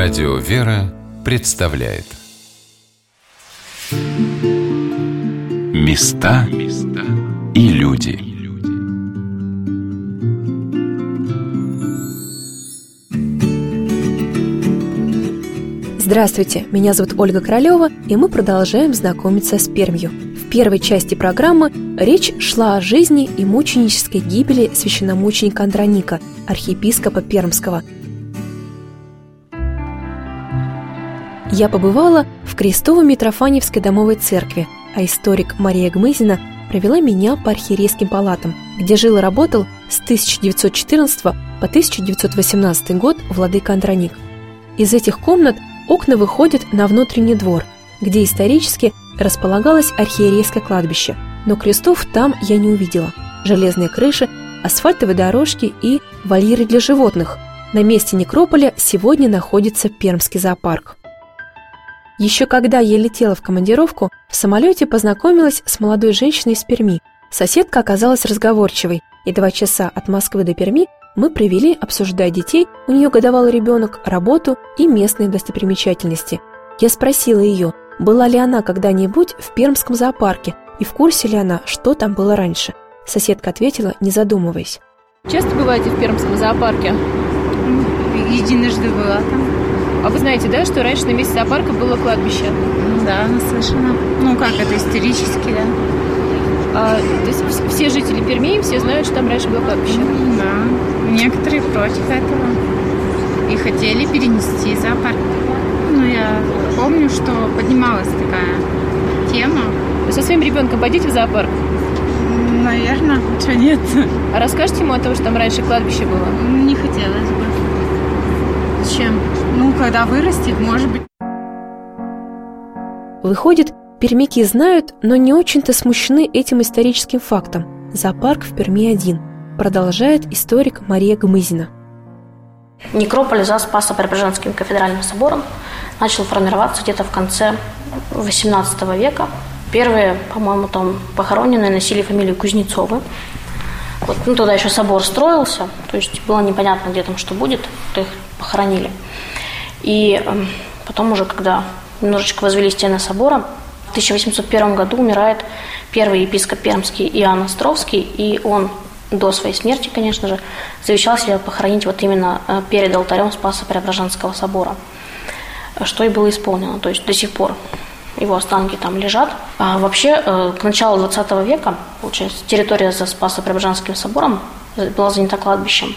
Радио «Вера» представляет. Места и люди. Здравствуйте, меня зовут Ольга Королева, и мы продолжаем знакомиться с Пермью. В первой части программы речь шла о жизни и мученической гибели священномученика Андроника, архиепископа Пермского – Я побывала в Крестово-Митрофаневской домовой церкви, а историк Мария Гмызина провела меня по архиерейским палатам, где жил и работал с 1914 по 1918 год владыка Андроник. Из этих комнат окна выходят на внутренний двор, где исторически располагалось архиерейское кладбище, но крестов там я не увидела. Железные крыши, асфальтовые дорожки и вольеры для животных. На месте некрополя сегодня находится Пермский зоопарк. Еще когда я летела в командировку, в самолете познакомилась с молодой женщиной из Перми. Соседка оказалась разговорчивой, и два часа от Москвы до Перми мы провели, обсуждая детей, у нее годовалый ребенок, работу и местные достопримечательности. Я спросила ее, была ли она когда-нибудь в Пермском зоопарке и в курсе ли она, что там было раньше. Соседка ответила, не задумываясь. Часто бываете в Пермском зоопарке? Единожды была там. А вы знаете, да, что раньше на месте зоопарка было кладбище? Да, наслышана. Ну как, это исторически, да. А, то есть все жители Перми, все знают, что там раньше было кладбище? Да. Некоторые против этого. И хотели перенести зоопарк. Ну, я помню, что поднималась такая тема. Вы со своим ребенком пойдете в зоопарк? Наверное, что нет. А расскажете ему о том, что там раньше кладбище было? Не хотелось бы. Зачем? Ну, когда вырастет, может быть. Выходит, пермяки знают, но не очень-то смущены этим историческим фактом. Зоопарк в Перми один, продолжает историк Мария Гмызина. Некрополь за Спасо-Преображенским кафедральным собором начал формироваться где-то в конце XVIII века. Первые, по-моему, там похороненные носили фамилию Кузнецовы. Вот, ну, тогда еще собор строился, то есть было непонятно, где там что будет, то их похоронили. И эм, потом уже, когда немножечко возвели стены собора, в 1801 году умирает первый епископ Пермский Иоанн Островский, и он до своей смерти, конечно же, завещал себя похоронить вот именно э, перед алтарем Спаса Преображенского собора, что и было исполнено. То есть до сих пор его останки там лежат. А вообще, э, к началу 20 века, получается, территория за Спасо-Преображенским собором была занята кладбищем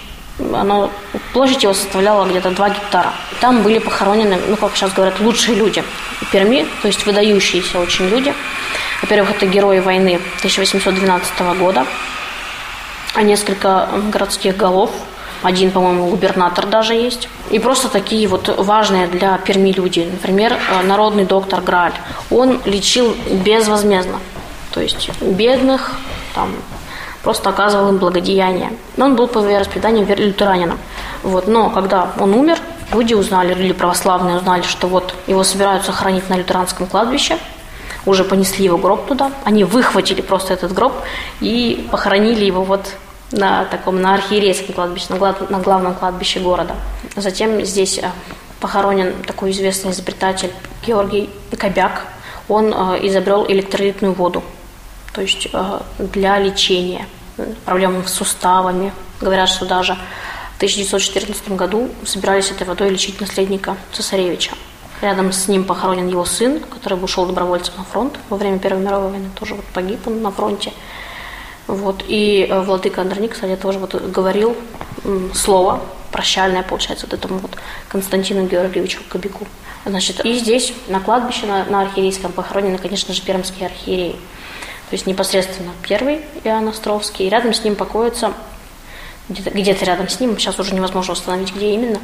оно, площадь его составляла где-то 2 гектара. Там были похоронены, ну, как сейчас говорят, лучшие люди Перми, то есть выдающиеся очень люди. Во-первых, это герои войны 1812 года, а несколько городских голов, один, по-моему, губернатор даже есть. И просто такие вот важные для Перми люди. Например, э, народный доктор Грааль. Он лечил безвозмездно. То есть бедных, там, просто оказывал им благодеяние. Но он был по вероисповеданию лютеранином. Вот. Но когда он умер, люди узнали, или православные узнали, что вот его собираются хранить на лютеранском кладбище, уже понесли его гроб туда, они выхватили просто этот гроб и похоронили его вот на таком, на архиерейском кладбище, на, глав, на главном кладбище города. Затем здесь э, похоронен такой известный изобретатель Георгий Кобяк. Он э, изобрел электролитную воду то есть э, для лечения проблем с суставами. Говорят, что даже в 1914 году собирались этой водой лечить наследника цесаревича. Рядом с ним похоронен его сын, который ушел добровольцем на фронт во время Первой мировой войны, тоже вот погиб он на фронте. Вот. И э, владыка Андроник, кстати, тоже вот говорил слово прощальное, получается, вот этому вот Константину Георгиевичу Кобяку. Значит, и здесь, на кладбище, на, на архиерейском, похоронены, конечно же, пермские архиереи то есть непосредственно первый Иоанн Островский, и рядом с ним покоится, где-то, где-то рядом с ним, сейчас уже невозможно установить, где именно,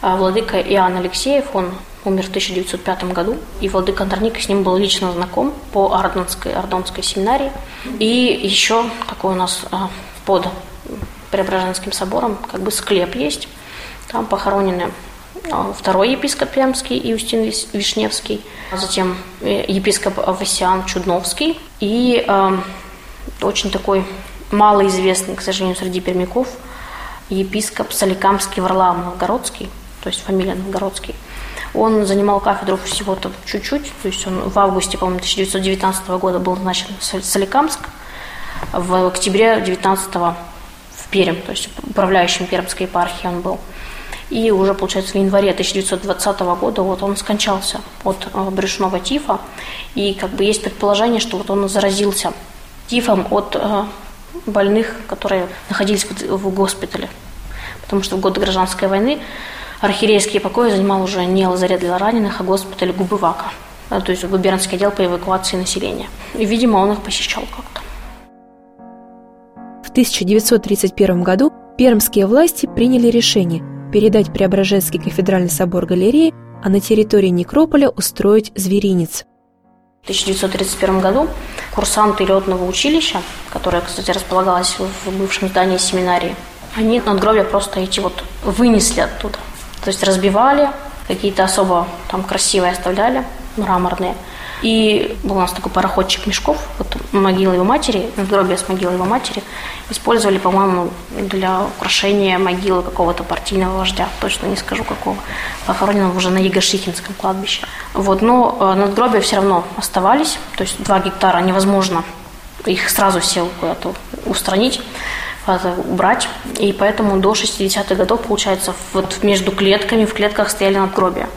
а, владыка Иоанн Алексеев, он умер в 1905 году, и владыка Андроник с ним был лично знаком по Ардонской, Ардонской семинарии. И еще такой у нас а, под Преображенским собором как бы склеп есть, там похоронены а, второй епископ Пермский Иустин Вишневский, а затем э, епископ Васиан Чудновский и э, очень такой малоизвестный, к сожалению, среди пермяков, епископ Соликамский Варлаам Новгородский. то есть фамилия Новгородский. Он занимал кафедру всего-то чуть-чуть, то есть он в августе, по-моему, 1919 года был назначен в Соликамск, в октябре 19 в Пермь, то есть управляющим Пермской епархии он был. И уже, получается, в январе 1920 года вот он скончался от э, брюшного тифа. И как бы есть предположение, что вот он заразился тифом от э, больных, которые находились в госпитале. Потому что в годы гражданской войны архиерейские покои занимал уже не лазарет для раненых, а госпиталь Губывака. То есть губернский отдел по эвакуации населения. И, видимо, он их посещал как-то. В 1931 году пермские власти приняли решение передать Преображенский кафедральный собор галереи, а на территории некрополя устроить зверинец. В 1931 году курсанты летного училища, которое, кстати, располагалось в бывшем здании семинарии, они надгробия просто эти вот вынесли оттуда. То есть разбивали, какие-то особо там красивые оставляли, мраморные – и был у нас такой пароходчик мешков, вот могила его матери, надгробие с могилой его матери, использовали, по-моему, для украшения могилы какого-то партийного вождя, точно не скажу какого, похороненного уже на Егошихинском кладбище. Вот, но э, надгробия все равно оставались, то есть два гектара невозможно их сразу все куда-то устранить, куда-то убрать. И поэтому до 60-х годов, получается, вот между клетками, в клетках стояли надгробия.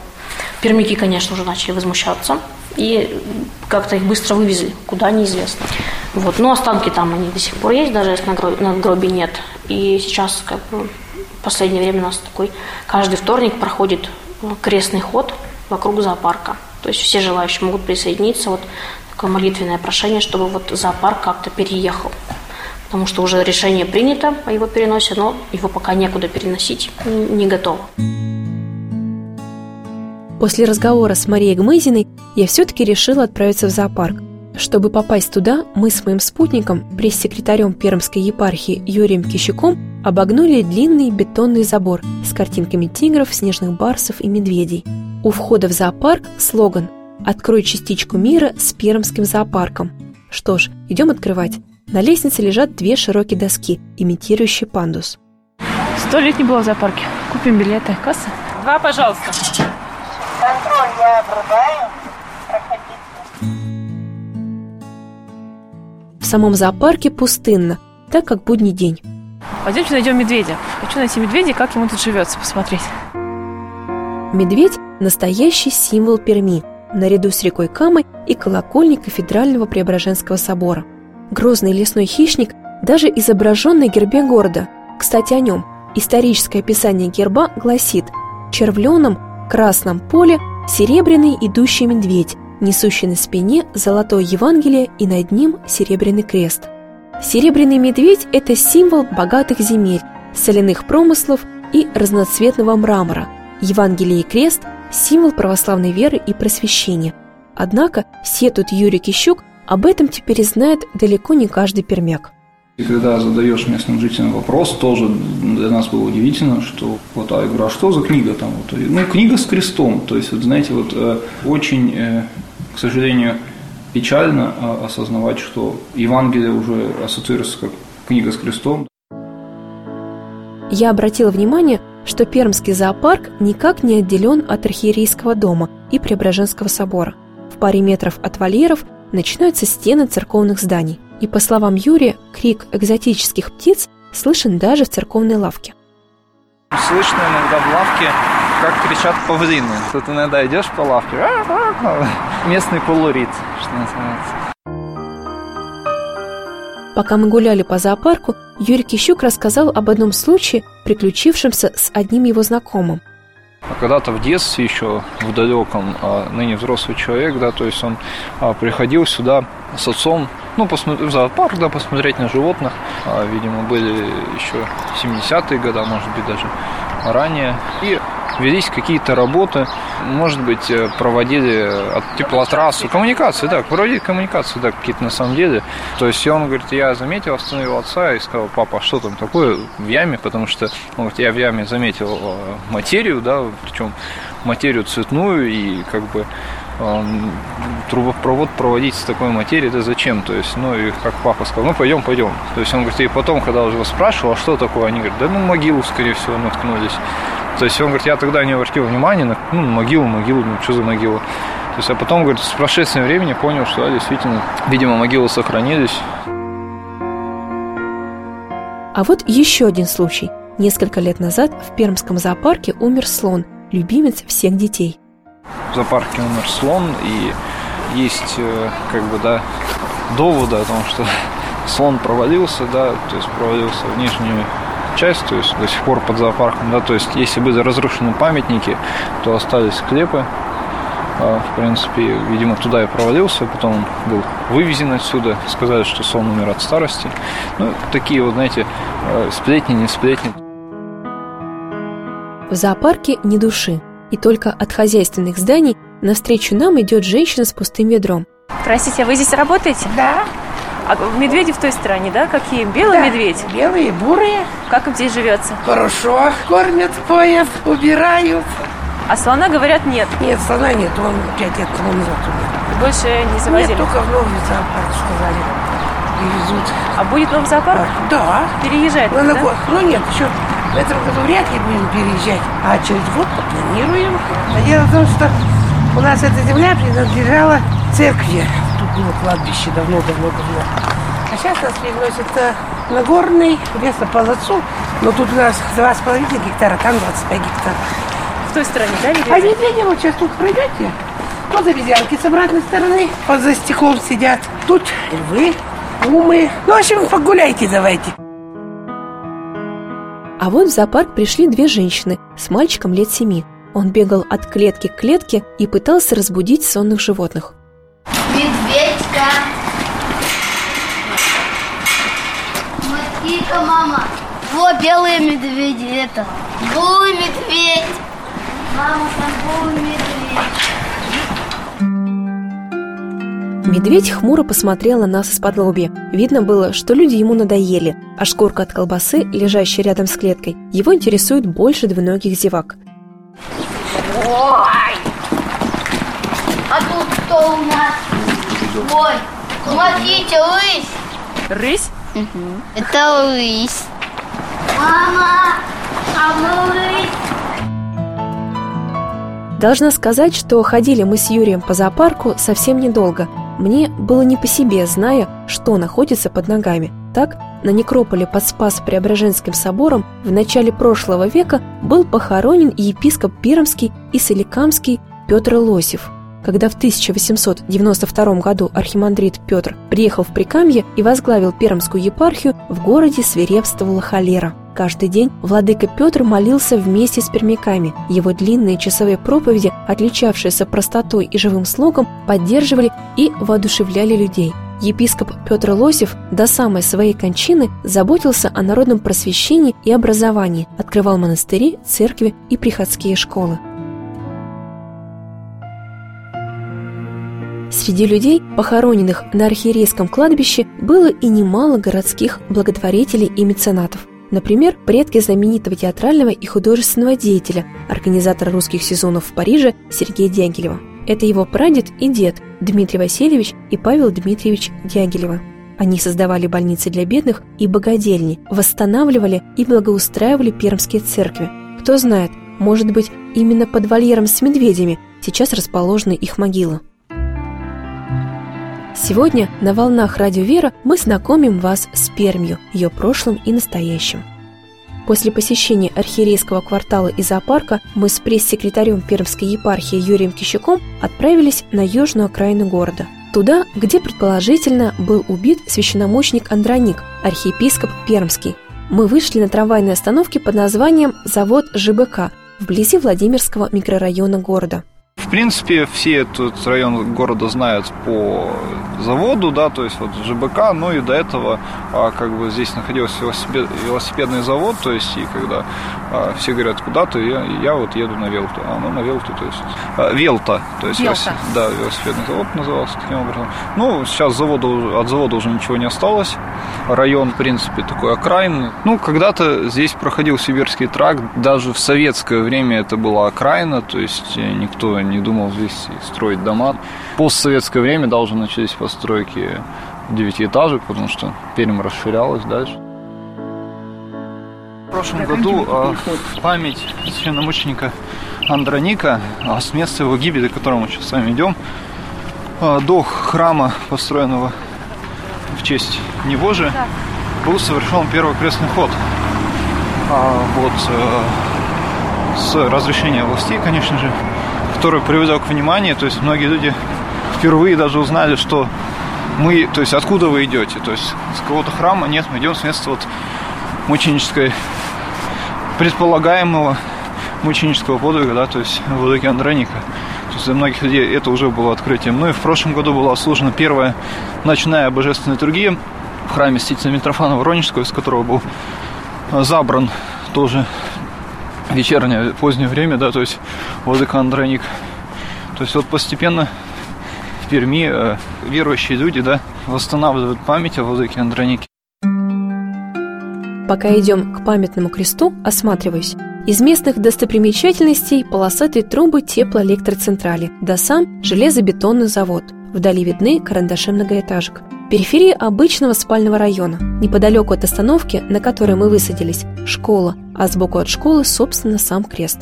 Пермяки, конечно, уже начали возмущаться и как-то их быстро вывезли, куда неизвестно. Вот. Но останки там они до сих пор есть, даже если надгробий нет. И сейчас как бы, в последнее время у нас такой каждый вторник проходит э, крестный ход вокруг зоопарка. То есть все желающие могут присоединиться. Вот такое молитвенное прошение, чтобы вот зоопарк как-то переехал. Потому что уже решение принято о его переносе, но его пока некуда переносить, не готово. После разговора с Марией Гмызиной я все-таки решила отправиться в зоопарк. Чтобы попасть туда, мы с моим спутником, пресс-секретарем Пермской епархии Юрием Кищуком, обогнули длинный бетонный забор с картинками тигров, снежных барсов и медведей. У входа в зоопарк слоган «Открой частичку мира с Пермским зоопарком». Что ж, идем открывать. На лестнице лежат две широкие доски, имитирующие пандус. Сто лет не было в зоопарке. Купим билеты. Касса? Два, пожалуйста. Я обрубаю. В самом зоопарке пустынно, так как будний день. Пойдемте найдем медведя. Хочу найти медведя, как ему тут живется, посмотреть. Медведь – настоящий символ Перми, наряду с рекой Камой и колокольней кафедрального Преображенского собора. Грозный лесной хищник, даже изображен на гербе города. Кстати, о нем. Историческое описание герба гласит «Червленом красном поле серебряный идущий медведь, несущий на спине золотое Евангелие и над ним серебряный крест. Серебряный медведь – это символ богатых земель, соляных промыслов и разноцветного мрамора. Евангелие и крест – символ православной веры и просвещения. Однако, сетует Юрий Кищук, об этом теперь знает далеко не каждый пермяк. И когда задаешь местным жителям вопрос, тоже для нас было удивительно, что вот, а я говорю, а что за книга там? Вот, ну, книга с крестом. То есть, вот, знаете, вот э, очень, э, к сожалению, печально э, осознавать, что Евангелие уже ассоциируется как книга с крестом. Я обратила внимание, что Пермский зоопарк никак не отделен от архиерейского дома и Преображенского собора. В паре метров от вольеров начинаются стены церковных зданий – и, по словам Юрия, крик экзотических птиц слышен даже в церковной лавке. Слышно иногда в лавке, как кричат павлины. Тут иногда идешь по лавке, местный полурит, что называется. Пока мы гуляли по зоопарку, Юрий Кищук рассказал об одном случае, приключившемся с одним его знакомым. А когда-то в детстве еще, в далеком, а, ныне взрослый человек, да, то есть он а, приходил сюда с отцом, ну, посмотреть в зоопарк, да, посмотреть на животных. Видимо, были еще 70-е годы, может быть, даже ранее. И велись какие-то работы, может быть, э, проводили от теплотрассу, коммуникации, да, проводили коммуникации, да, какие-то на самом деле. То есть он говорит, я заметил, остановил отца и сказал, папа, а что там такое в яме, потому что, он говорит, я в яме заметил э, материю, да, причем материю цветную и как бы трубопровод проводить с такой материи, это зачем? То есть, ну, и как папа сказал, ну, пойдем, пойдем. То есть, он говорит, и потом, когда уже спрашивал, а что такое, они говорят, да, ну, могилу, скорее всего, наткнулись. То есть, он говорит, я тогда не обратил внимания на, ну, могилу, могилу, ну, что за могила? То есть, а потом, говорит, с прошествием времени понял, что, да, действительно, видимо, могилы сохранились. А вот еще один случай. Несколько лет назад в Пермском зоопарке умер слон, любимец всех детей. В зоопарке умер слон, и есть, э, как бы, да, доводы о том, что слон провалился, да, то есть провалился в нижнюю часть, то есть до сих пор под зоопарком, да, то есть если были разрушены памятники, то остались склепы, А, в принципе, видимо, туда и провалился, потом был вывезен отсюда, сказали, что слон умер от старости. Ну, такие вот, знаете, э, сплетни, не сплетни. В зоопарке ни души, и только от хозяйственных зданий навстречу нам идет женщина с пустым ведром. Простите, а вы здесь работаете? Да, А медведи в той стороне, да? Какие? Белый да. медведь? Белые, бурые. Как им здесь живется? Хорошо. Кормят, поят, убирают. А слона, говорят, нет. Нет, слона нет, он пять лет тому назад умер. Больше не завозили. Нет, только в новый зоопарк сказали. Привезут. А будет новый зоопарк? Да. Переезжает, Ну, да? Ну нет, еще в этом году вряд ли будем переезжать, а через год планируем. А дело в том, что у нас эта земля принадлежала церкви. Тут было кладбище давно-давно-давно. А сейчас нас переносят э, на горный, вместо Палацу. Но тут у нас 2,5 гектара, там 25 гектаров. В той стороне, да, А медведи? медведи вот сейчас тут пройдете. Вот обезьянки с обратной стороны, вот за стеклом сидят. Тут львы, умы. Ну, в общем, погуляйте давайте. А вот в зоопарк пришли две женщины с мальчиком лет семи. Он бегал от клетки к клетке и пытался разбудить сонных животных. Медведька. Смотри-ка, мама. Вот белые медведи, это. Голый медведь. Мама, там голый медведь. Медведь хмуро посмотрел на нас из-под лобья. Видно было, что люди ему надоели, а шкурка от колбасы, лежащая рядом с клеткой, его интересует больше двуногих зевак. Ой. А тут кто у нас? Ой, смотрите, лысь. Рысь? Это лысь. Мама, а мы лысь. Должна сказать, что ходили мы с Юрием по зоопарку совсем недолго. Мне было не по себе, зная, что находится под ногами. Так, на некрополе под Спас-Преображенским собором в начале прошлого века был похоронен епископ Пермский и Соликамский Петр Лосев. Когда в 1892 году архимандрит Петр приехал в Прикамье и возглавил Пермскую епархию, в городе свирепствовала холера. Каждый день владыка Петр молился вместе с пермяками. Его длинные часовые проповеди, отличавшиеся простотой и живым слогом, поддерживали и воодушевляли людей. Епископ Петр Лосев до самой своей кончины заботился о народном просвещении и образовании, открывал монастыри, церкви и приходские школы. Среди людей, похороненных на архиерейском кладбище, было и немало городских благотворителей и меценатов. Например, предки знаменитого театрального и художественного деятеля, организатора русских сезонов в Париже Сергея Дягилева. Это его прадед и дед Дмитрий Васильевич и Павел Дмитриевич Дягилева. Они создавали больницы для бедных и богадельни, восстанавливали и благоустраивали пермские церкви. Кто знает, может быть, именно под вольером с медведями сейчас расположены их могилы. Сегодня на волнах Радио Вера мы знакомим вас с Пермью, ее прошлым и настоящим. После посещения архиерейского квартала и зоопарка мы с пресс-секретарем Пермской епархии Юрием Кищуком отправились на южную окраину города. Туда, где предположительно был убит священномученик Андроник, архиепископ Пермский. Мы вышли на трамвайной остановке под названием «Завод ЖБК» вблизи Владимирского микрорайона города. В принципе, все этот район города знают по заводу, да, то есть вот ЖБК, ну и до этого а, как бы здесь находился велосипед, велосипедный завод, то есть и когда а все говорят, куда ты? Я, я вот еду на Велту. А, ну, на Велту, то есть... А, Велта, то есть... Велта. Да, велосипедный завод назывался таким образом. Ну, сейчас завода, от завода уже ничего не осталось. Район, в принципе, такой окраинный. Ну, когда-то здесь проходил Сибирский тракт. Даже в советское время это была окраина, то есть никто не думал здесь строить дома. В постсоветское время даже начались постройки девятиэтажек, потому что Пермь расширялась дальше. В прошлом году э, память священномученика Андроника, а с места его гибели, к которому мы сейчас с вами идем, э, до храма, построенного в честь него же, был совершен первый крестный ход. А, вот, э, с разрешения властей, конечно же, который привел к вниманию, то есть многие люди впервые даже узнали, что мы, то есть откуда вы идете, то есть с какого-то храма, нет, мы идем с места вот мученической, предполагаемого мученического подвига, да, то есть владыки Андроника. То есть для многих людей это уже было открытием. Ну и в прошлом году была служена первая ночная божественная литургия в храме Стительца Митрофана Воронежского, из которого был забран тоже вечернее, позднее время, да, то есть владыка Андроник. То есть вот постепенно в Перми э, верующие люди, да, восстанавливают память о владыке Андронике. Пока идем к памятному кресту, осматриваюсь. Из местных достопримечательностей полосатые трубы теплоэлектроцентрали, да сам железобетонный завод. Вдали видны карандаши многоэтажек. Периферия обычного спального района. Неподалеку от остановки, на которой мы высадились, школа, а сбоку от школы, собственно, сам крест.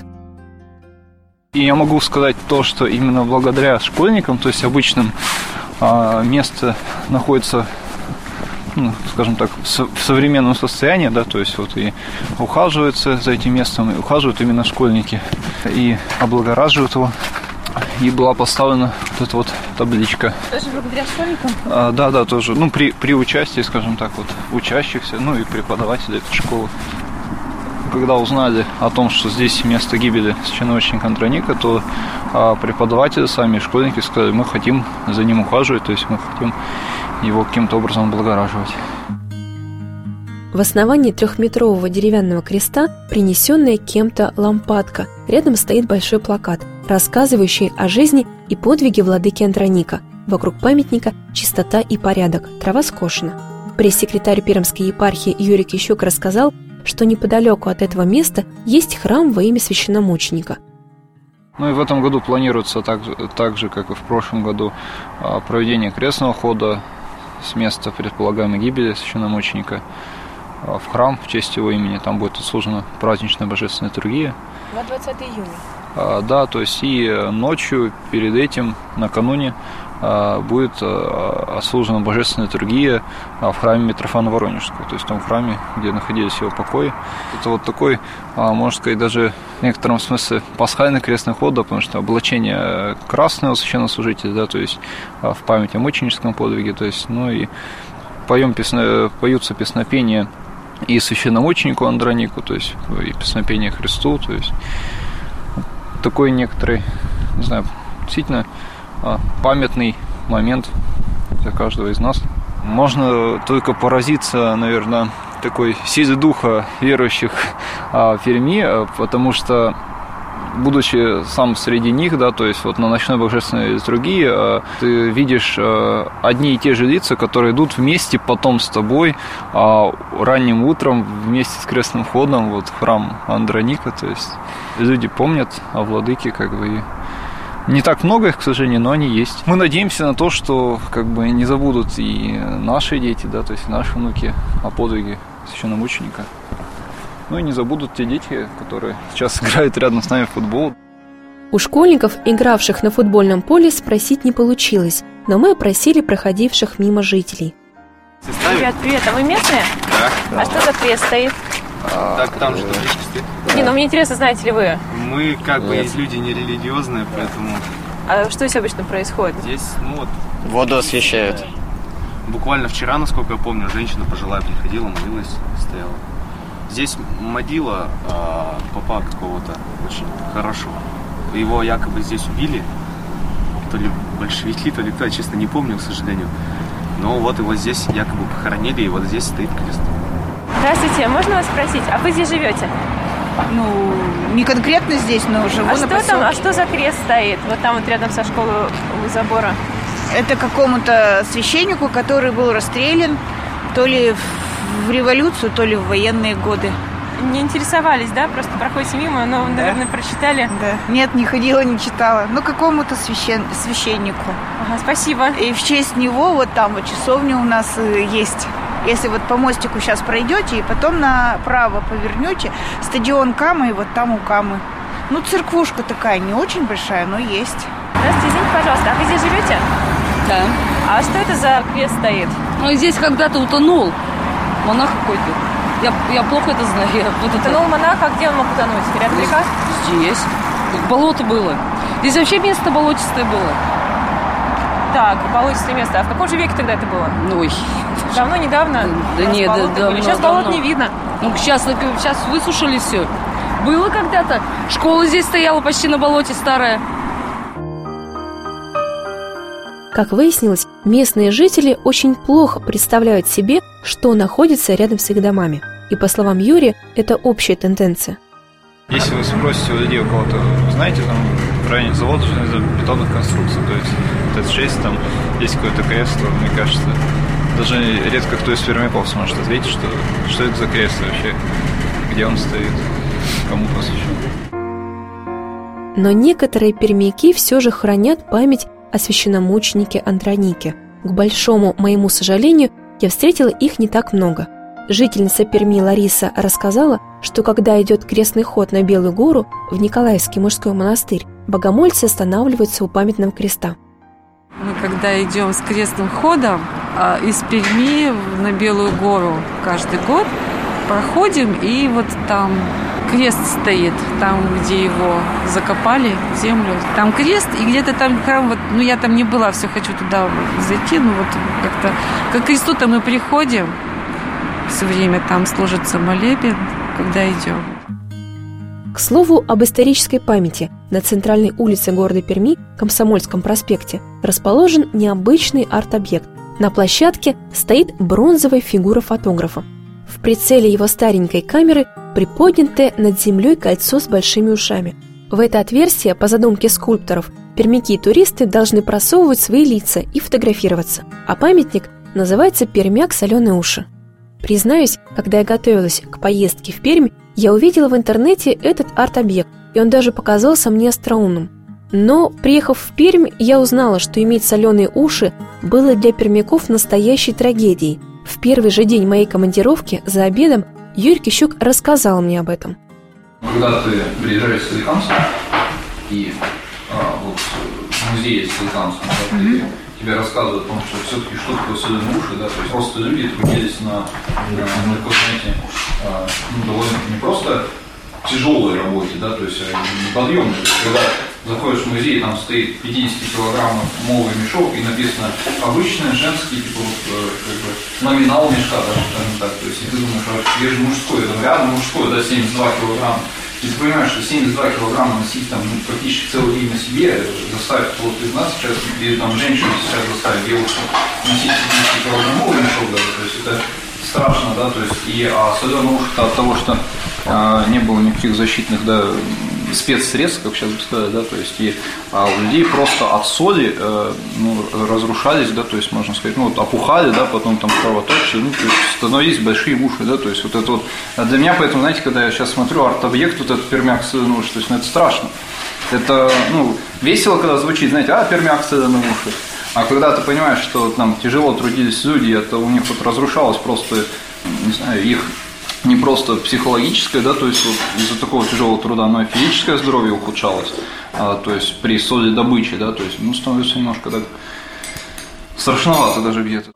И я могу сказать то, что именно благодаря школьникам, то есть обычным, а, место находится ну, скажем так, в современном состоянии, да, то есть вот и ухаживается за этим местом, и ухаживают именно школьники, и облагораживают его. И была поставлена вот эта вот табличка. Тоже благодаря школьникам? А, да, да, тоже. Ну, при, при участии, скажем так, вот учащихся, ну и преподавателей этой школы. Когда узнали о том, что здесь место гибели священномученика Андроника, то а, преподаватели сами, школьники сказали, мы хотим за ним ухаживать, то есть мы хотим его каким-то образом облагораживать. В основании трехметрового деревянного креста принесенная кем-то лампадка. Рядом стоит большой плакат, рассказывающий о жизни и подвиге владыки Андроника. Вокруг памятника чистота и порядок, трава скошена. Пресс-секретарь Пермской епархии Юрий Кищук рассказал, что неподалеку от этого места есть храм во имя священномученика. Ну и в этом году планируется так, так же, как и в прошлом году, а, проведение крестного хода с места предполагаемой гибели священномученика в храм в честь его имени. Там будет отслужена праздничная божественная литургия. На 20 июня. А, да, то есть и ночью перед этим, накануне, а, будет отслужена божественная литургия а, в храме Митрофана Воронежского, то есть в том храме, где находились его покои. Это вот такой, можно сказать, даже в некотором смысле пасхальный крестный ход, да, потому что облачение красного священнослужителя, да, то есть в память о мученическом подвиге, то есть, ну и поем песно, поются песнопения и священномученику Андронику, то есть и песнопение Христу, то есть такой некоторый, не знаю, действительно а, памятный момент для каждого из нас. Можно только поразиться, наверное, такой силе духа верующих а, в Перми, а, потому что будучи сам среди них, да, то есть вот на ночной божественной литургии, ты видишь одни и те же лица, которые идут вместе потом с тобой а ранним утром вместе с крестным ходом вот в храм Андроника, то есть люди помнят о владыке, как бы не так много их, к сожалению, но они есть. Мы надеемся на то, что как бы не забудут и наши дети, да, то есть наши внуки о подвиге священномученика. Ну и не забудут те дети, которые сейчас играют рядом с нами в футбол. У школьников, игравших на футбольном поле, спросить не получилось, но мы опросили проходивших мимо жителей. Привет, привет, а вы местные? Да. А что за крест стоит? Так, там же табличка стоит. Не, ну мне интересно, знаете ли вы? Мы как бы есть люди не религиозные, поэтому А что здесь обычно происходит? здесь, ну вот, Воду освещают. буквально вчера, насколько я помню, женщина пожилая приходила, молилась, стояла. Здесь модила а, попа какого-то очень хорошо. Его якобы здесь убили, то ли большевики, то ли кто, я честно не помню, к сожалению. Но вот его здесь якобы похоронили, и вот здесь стоит крест. Здравствуйте, можно вас спросить, а вы здесь живете? ну, не конкретно здесь, но живу а на что поселке. там, а что за крест стоит? Вот там вот рядом со школой у забора. Это какому-то священнику, который был расстрелян то ли в революцию, то ли в военные годы. Не интересовались, да? Просто проходите мимо, но, Да. наверное, прочитали. Да. Нет, не ходила, не читала. Ну, какому-то священ... священнику. Ага, спасибо. И в честь него вот там вот часовня у нас э, есть. Если вот по мостику сейчас пройдете и потом направо повернете, стадион Камы, и вот там у Камы. Ну, церквушка такая, не очень большая, но есть. Здравствуйте, извините, пожалуйста, а вы здесь живете? Да. А что это за крест стоит? Ну, здесь когда-то утонул монах какой-то. Я, я плохо это знаю. Я вот это... Утонул монах, а где он мог утонуть? Рядом река? Здесь. Болото было. Здесь вообще место болотистое было. Так, болотистое место. А в каком же веке тогда это было? Ну, ой. Давно, недавно? Да нет, да, болота были. давно, Сейчас болот давно. не видно. Ну, сейчас, сейчас высушили все. Было когда-то. Школа здесь стояла почти на болоте старая. Как выяснилось, местные жители очень плохо представляют себе, что находится рядом с их домами. И по словам Юрия, это общая тенденция. Если вы спросите у людей, у кого-то, знаете, там в районе завода железо бетонных конструкций, то есть ТЭЦ-6, там есть какой-то крест, то, мне кажется, даже редко кто из пермяков сможет ответить, что, что это за крест вообще, где он стоит, кому посвящен. Но некоторые пермяки все же хранят память о священномученике Андронике. К большому моему сожалению, я встретила их не так много. Жительница Перми Лариса рассказала, что когда идет крестный ход на Белую гору в Николаевский мужской монастырь, богомольцы останавливаются у памятного креста. Мы когда идем с крестным ходом а, из Перми на Белую гору каждый год, проходим, и вот там крест стоит, там, где его закопали в землю. Там крест, и где-то там храм, вот, ну я там не была, все хочу туда зайти, ну вот как-то, к кресту-то мы приходим, все время там служится молебен, когда идем. К слову об исторической памяти. На центральной улице города Перми, Комсомольском проспекте, расположен необычный арт-объект. На площадке стоит бронзовая фигура фотографа. В прицеле его старенькой камеры приподнятое над землей кольцо с большими ушами. В это отверстие, по задумке скульпторов, пермяки и туристы должны просовывать свои лица и фотографироваться. А памятник называется «Пермяк соленые уши». Признаюсь, когда я готовилась к поездке в Пермь, я увидела в интернете этот арт-объект, и он даже показался мне остроумным. Но, приехав в Пермь, я узнала, что иметь соленые уши было для пермяков настоящей трагедией. В первый же день моей командировки за обедом Юрий Кищук рассказал мне об этом. Когда ты приезжаешь в Соликамск, и а, вот в музее Соликамска, да, ты- тебе рассказывают о том, что все-таки что такое соленые уши, да, то есть просто люди трудились на, на ну, такой, знаете, а, ну, довольно не просто тяжелой работе, да, то есть а, неподъемной. То есть, когда заходишь в музей, там стоит 50 килограммов мовый мешок и написано обычный женский, типа вот, э, как бы, номинал мешка, даже, скажем так. То есть, и ты думаешь, а где же мужской, там рядом мужской, да, 72 килограмма. И ты понимаешь, что 72 килограмма носить там ну, практически целый день на себе, э, заставить кого-то из нас сейчас, или там женщину сейчас заставить девушку носить 70 килограммовый мешок даже, то есть это страшно, да, то есть и а соленые уши от того, что а, не было никаких защитных, да, спецсредств, как сейчас бы сказать, да, то есть и а, у людей просто от соли э, ну, разрушались, да, то есть можно сказать, ну вот опухали, да, потом там кровоточили, ну, то есть становились большие уши, да, то есть вот это вот а для меня, поэтому, знаете, когда я сейчас смотрю арт-объект, вот этот пермяк уши, то есть ну, это страшно. Это, ну, весело, когда звучит, знаете, а, пермяк соленые уши. А когда ты понимаешь, что там тяжело трудились люди, это у них вот разрушалось просто, не знаю, их не просто психологическое, да, то есть вот из-за такого тяжелого труда, но и физическое здоровье ухудшалось, а, то есть при соли добычи, да, то есть, ну, становится немножко так страшновато даже где-то.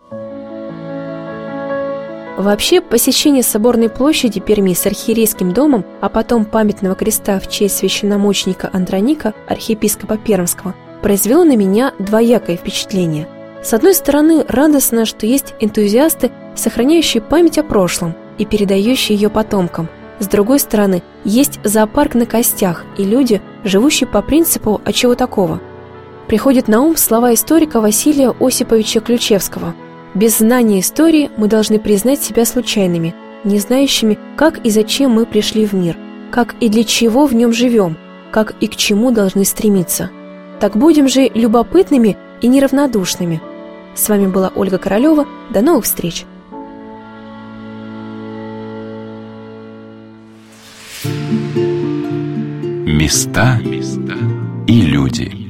Вообще, посещение Соборной площади Перми с архиерейским домом, а потом памятного креста в честь священномученика Андроника, архиепископа Пермского, произвело на меня двоякое впечатление. С одной стороны, радостно, что есть энтузиасты, сохраняющие память о прошлом и передающие ее потомкам. С другой стороны, есть зоопарк на костях и люди, живущие по принципу «а чего такого?». Приходят на ум слова историка Василия Осиповича Ключевского – без знания истории мы должны признать себя случайными, не знающими, как и зачем мы пришли в мир. как и для чего в нем живем, как и к чему должны стремиться. Так будем же любопытными и неравнодушными. С вами была Ольга Королева. До новых встреч! Места и люди.